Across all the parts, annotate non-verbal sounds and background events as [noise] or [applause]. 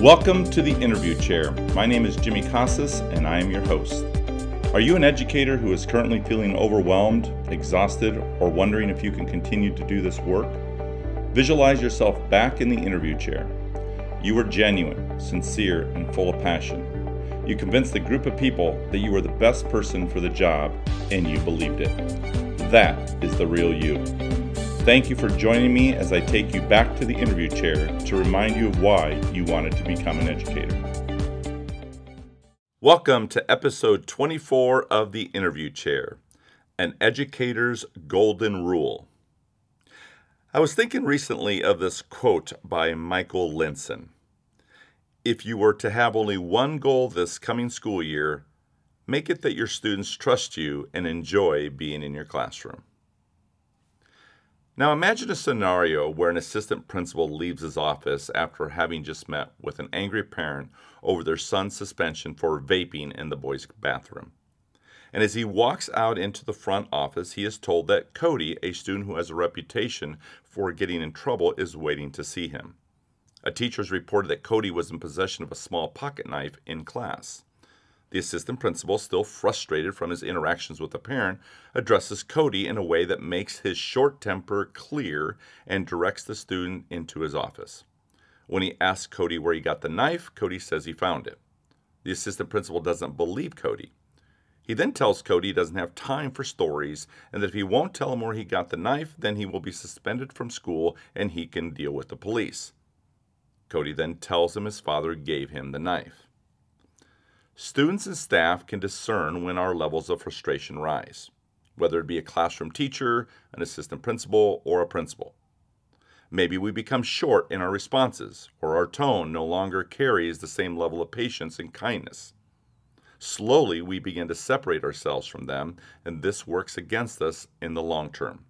Welcome to the interview chair. My name is Jimmy Casas and I am your host. Are you an educator who is currently feeling overwhelmed, exhausted, or wondering if you can continue to do this work? Visualize yourself back in the interview chair. You were genuine, sincere, and full of passion. You convinced the group of people that you were the best person for the job, and you believed it. That is the real you. Thank you for joining me as I take you back to the interview chair to remind you of why you wanted to become an educator. Welcome to episode 24 of The Interview Chair An Educator's Golden Rule. I was thinking recently of this quote by Michael Linsin If you were to have only one goal this coming school year, make it that your students trust you and enjoy being in your classroom. Now imagine a scenario where an assistant principal leaves his office after having just met with an angry parent over their son's suspension for vaping in the boys' bathroom. And as he walks out into the front office, he is told that Cody, a student who has a reputation for getting in trouble, is waiting to see him. A teacher has reported that Cody was in possession of a small pocket knife in class. The assistant principal, still frustrated from his interactions with the parent, addresses Cody in a way that makes his short temper clear and directs the student into his office. When he asks Cody where he got the knife, Cody says he found it. The assistant principal doesn't believe Cody. He then tells Cody he doesn't have time for stories and that if he won't tell him where he got the knife, then he will be suspended from school and he can deal with the police. Cody then tells him his father gave him the knife. Students and staff can discern when our levels of frustration rise, whether it be a classroom teacher, an assistant principal, or a principal. Maybe we become short in our responses, or our tone no longer carries the same level of patience and kindness. Slowly, we begin to separate ourselves from them, and this works against us in the long term.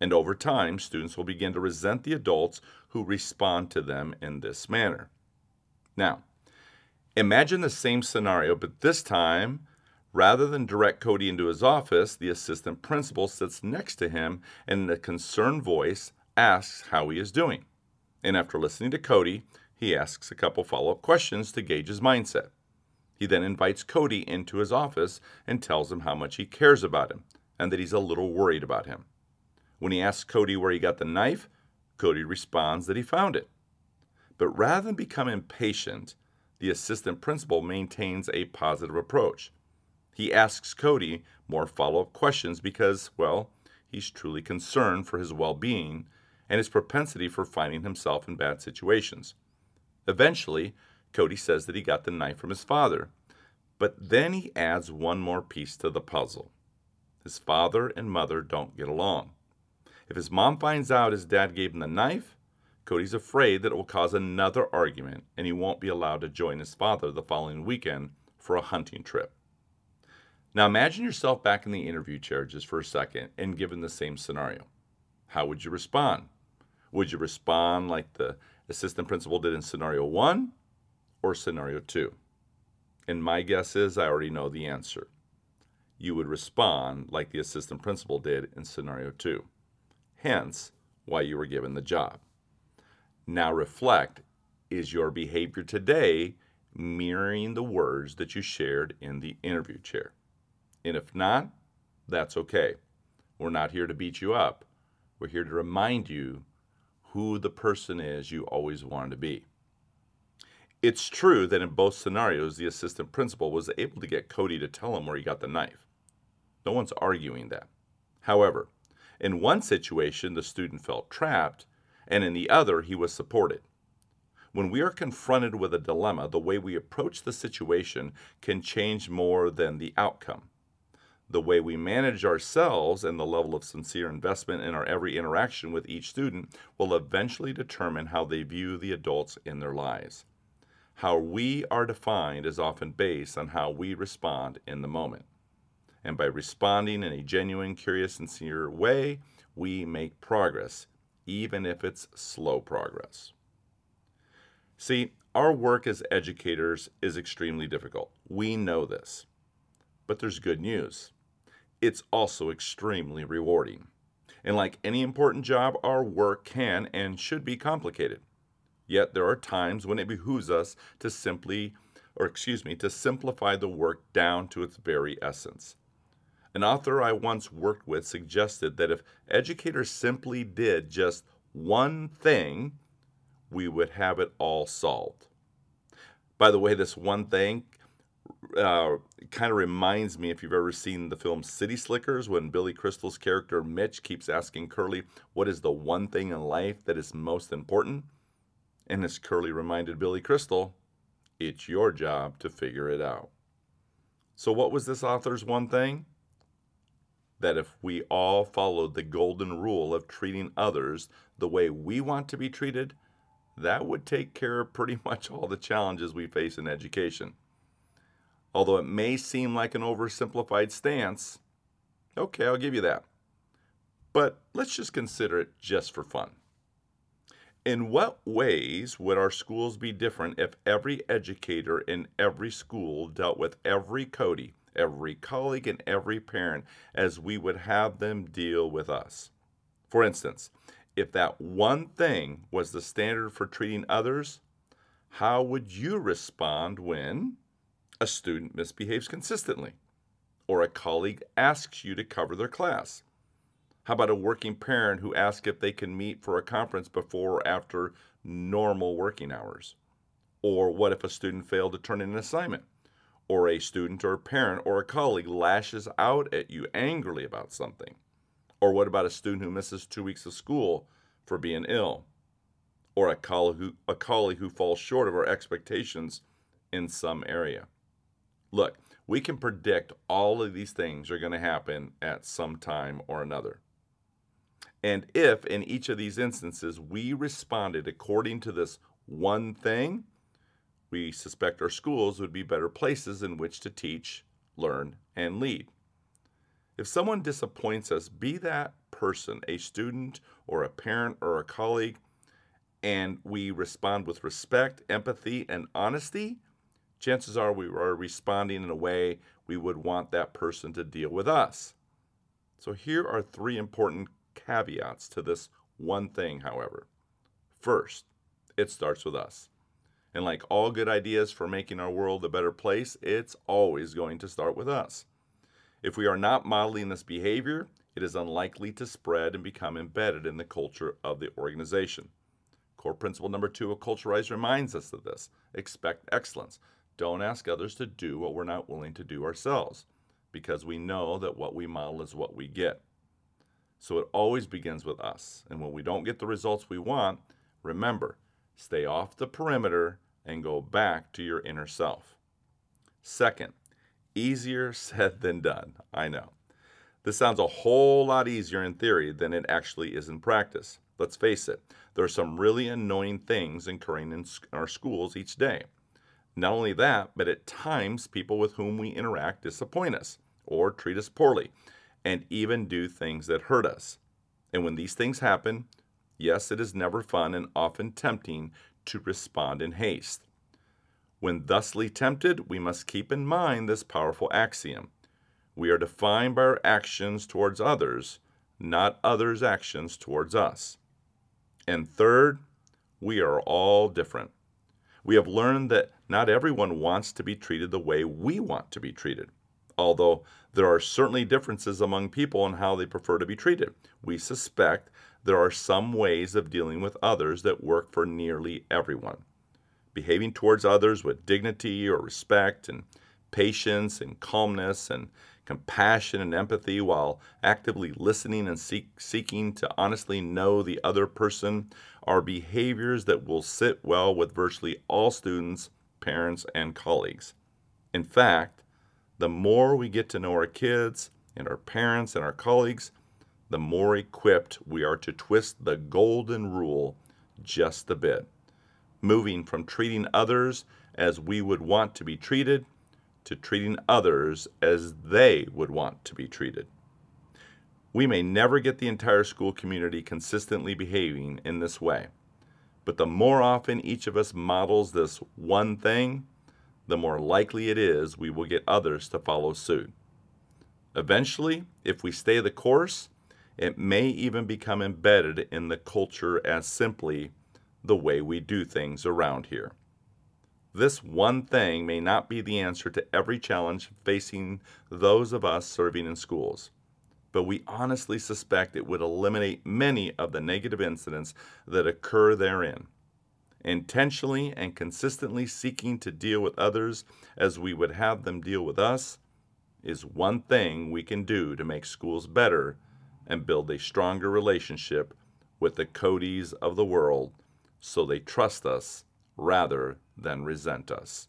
And over time, students will begin to resent the adults who respond to them in this manner. Now, Imagine the same scenario, but this time, rather than direct Cody into his office, the assistant principal sits next to him and in a concerned voice asks how he is doing. And after listening to Cody, he asks a couple follow up questions to gauge his mindset. He then invites Cody into his office and tells him how much he cares about him and that he's a little worried about him. When he asks Cody where he got the knife, Cody responds that he found it. But rather than become impatient, the assistant principal maintains a positive approach. He asks Cody more follow up questions because, well, he's truly concerned for his well being and his propensity for finding himself in bad situations. Eventually, Cody says that he got the knife from his father, but then he adds one more piece to the puzzle. His father and mother don't get along. If his mom finds out his dad gave him the knife, Cody's afraid that it will cause another argument and he won't be allowed to join his father the following weekend for a hunting trip. Now imagine yourself back in the interview chair just for a second and given the same scenario. How would you respond? Would you respond like the assistant principal did in scenario one or scenario two? And my guess is I already know the answer. You would respond like the assistant principal did in scenario two. Hence, why you were given the job. Now reflect is your behavior today mirroring the words that you shared in the interview chair? And if not, that's okay. We're not here to beat you up. We're here to remind you who the person is you always wanted to be. It's true that in both scenarios, the assistant principal was able to get Cody to tell him where he got the knife. No one's arguing that. However, in one situation, the student felt trapped and in the other, he was supported. When we are confronted with a dilemma, the way we approach the situation can change more than the outcome. The way we manage ourselves and the level of sincere investment in our every interaction with each student will eventually determine how they view the adults in their lives. How we are defined is often based on how we respond in the moment. And by responding in a genuine, curious, sincere way, we make progress even if it's slow progress. See, our work as educators is extremely difficult. We know this. But there's good news. It's also extremely rewarding. And like any important job, our work can and should be complicated. Yet there are times when it behooves us to simply, or excuse me, to simplify the work down to its very essence. An author I once worked with suggested that if educators simply did just one thing, we would have it all solved. By the way, this one thing uh, kind of reminds me if you've ever seen the film City Slickers when Billy Crystal's character Mitch keeps asking Curly, What is the one thing in life that is most important? And as Curly reminded Billy Crystal, It's your job to figure it out. So, what was this author's one thing? That if we all followed the golden rule of treating others the way we want to be treated, that would take care of pretty [laughs] much all the challenges we face in education. Although it may seem like an oversimplified stance, okay, I'll give you that. But let's just consider it just for fun. In what ways would our schools be different if every educator in every school dealt with every Cody, every colleague, and every parent as we would have them deal with us? For instance, if that one thing was the standard for treating others, how would you respond when a student misbehaves consistently or a colleague asks you to cover their class? How about a working parent who asks if they can meet for a conference before or after normal working hours? Or what if a student failed to turn in an assignment? Or a student or a parent or a colleague lashes out at you angrily about something? Or what about a student who misses two weeks of school for being ill? Or a colleague who, a colleague who falls short of our expectations in some area? Look, we can predict all of these things are going to happen at some time or another. And if in each of these instances we responded according to this one thing, we suspect our schools would be better places in which to teach, learn, and lead. If someone disappoints us, be that person a student or a parent or a colleague, and we respond with respect, empathy, and honesty, chances are we are responding in a way we would want that person to deal with us. So here are three important caveats to this one thing, however. First, it starts with us. And like all good ideas for making our world a better place, it's always going to start with us. If we are not modeling this behavior, it is unlikely to spread and become embedded in the culture of the organization. Core principle number two of Culturize reminds us of this expect excellence. Don't ask others to do what we're not willing to do ourselves, because we know that what we model is what we get. So it always begins with us. And when we don't get the results we want, remember, stay off the perimeter and go back to your inner self. Second, easier [laughs] said than done. I know. This sounds a whole lot easier in theory than it actually is in practice. Let's face it, there are some really annoying things occurring in our schools each day. Not only that, but at times people with whom we interact disappoint us or treat us poorly and even do things that hurt us. And when these things happen, yes, it is never fun and often tempting to respond in haste. When thusly tempted, we must keep in mind this powerful axiom. We are defined by our actions towards others, not others' actions towards us. And third, we are all different. We have learned that not everyone wants to be treated the way we want to be treated. Although there are certainly differences among people in how they prefer to be treated, we suspect there are some ways of dealing with others that work for nearly everyone. Behaving towards others with dignity or respect and patience and calmness and compassion and empathy while actively listening and seek, seeking to honestly know the other person are behaviors that will sit well with virtually all students, parents, and colleagues. In fact, the more we get to know our kids and our parents and our colleagues, the more equipped we are to twist the golden rule just a bit, moving from treating others as we would want to be treated to treating others as they would want to be treated. We may never get the entire school community consistently behaving in this way, but the more often each of us models this one thing, the more likely it is we will get others to follow suit. Eventually, if we stay the course, it may even become embedded in the culture as simply the way we do things around here. This one thing may not be the answer to every challenge facing those of us serving in schools, but we honestly suspect it would eliminate many of the negative incidents that occur therein. Intentionally and consistently seeking to deal with others as we would have them deal with us is one thing we can do to make schools better and build a stronger relationship with the Codys of the world so they trust us rather than resent us.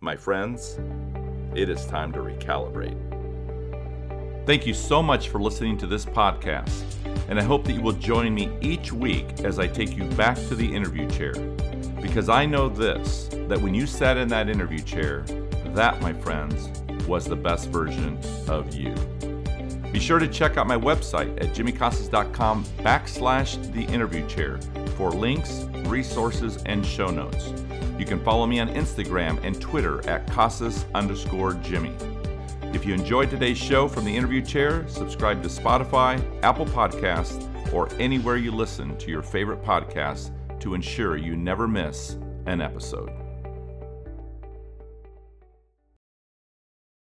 My friends, it is time to recalibrate. Thank you so much for listening to this podcast, and I hope that you will join me each week as I take you back to the interview chair. Because I know this that when you sat in that interview chair, that, my friends, was the best version of you. Be sure to check out my website at jimmycasas.com backslash the interview chair for links, resources, and show notes. You can follow me on Instagram and Twitter at Casas underscore Jimmy. If you enjoyed today's show from the interview chair, subscribe to Spotify, Apple Podcasts, or anywhere you listen to your favorite podcasts to ensure you never miss an episode.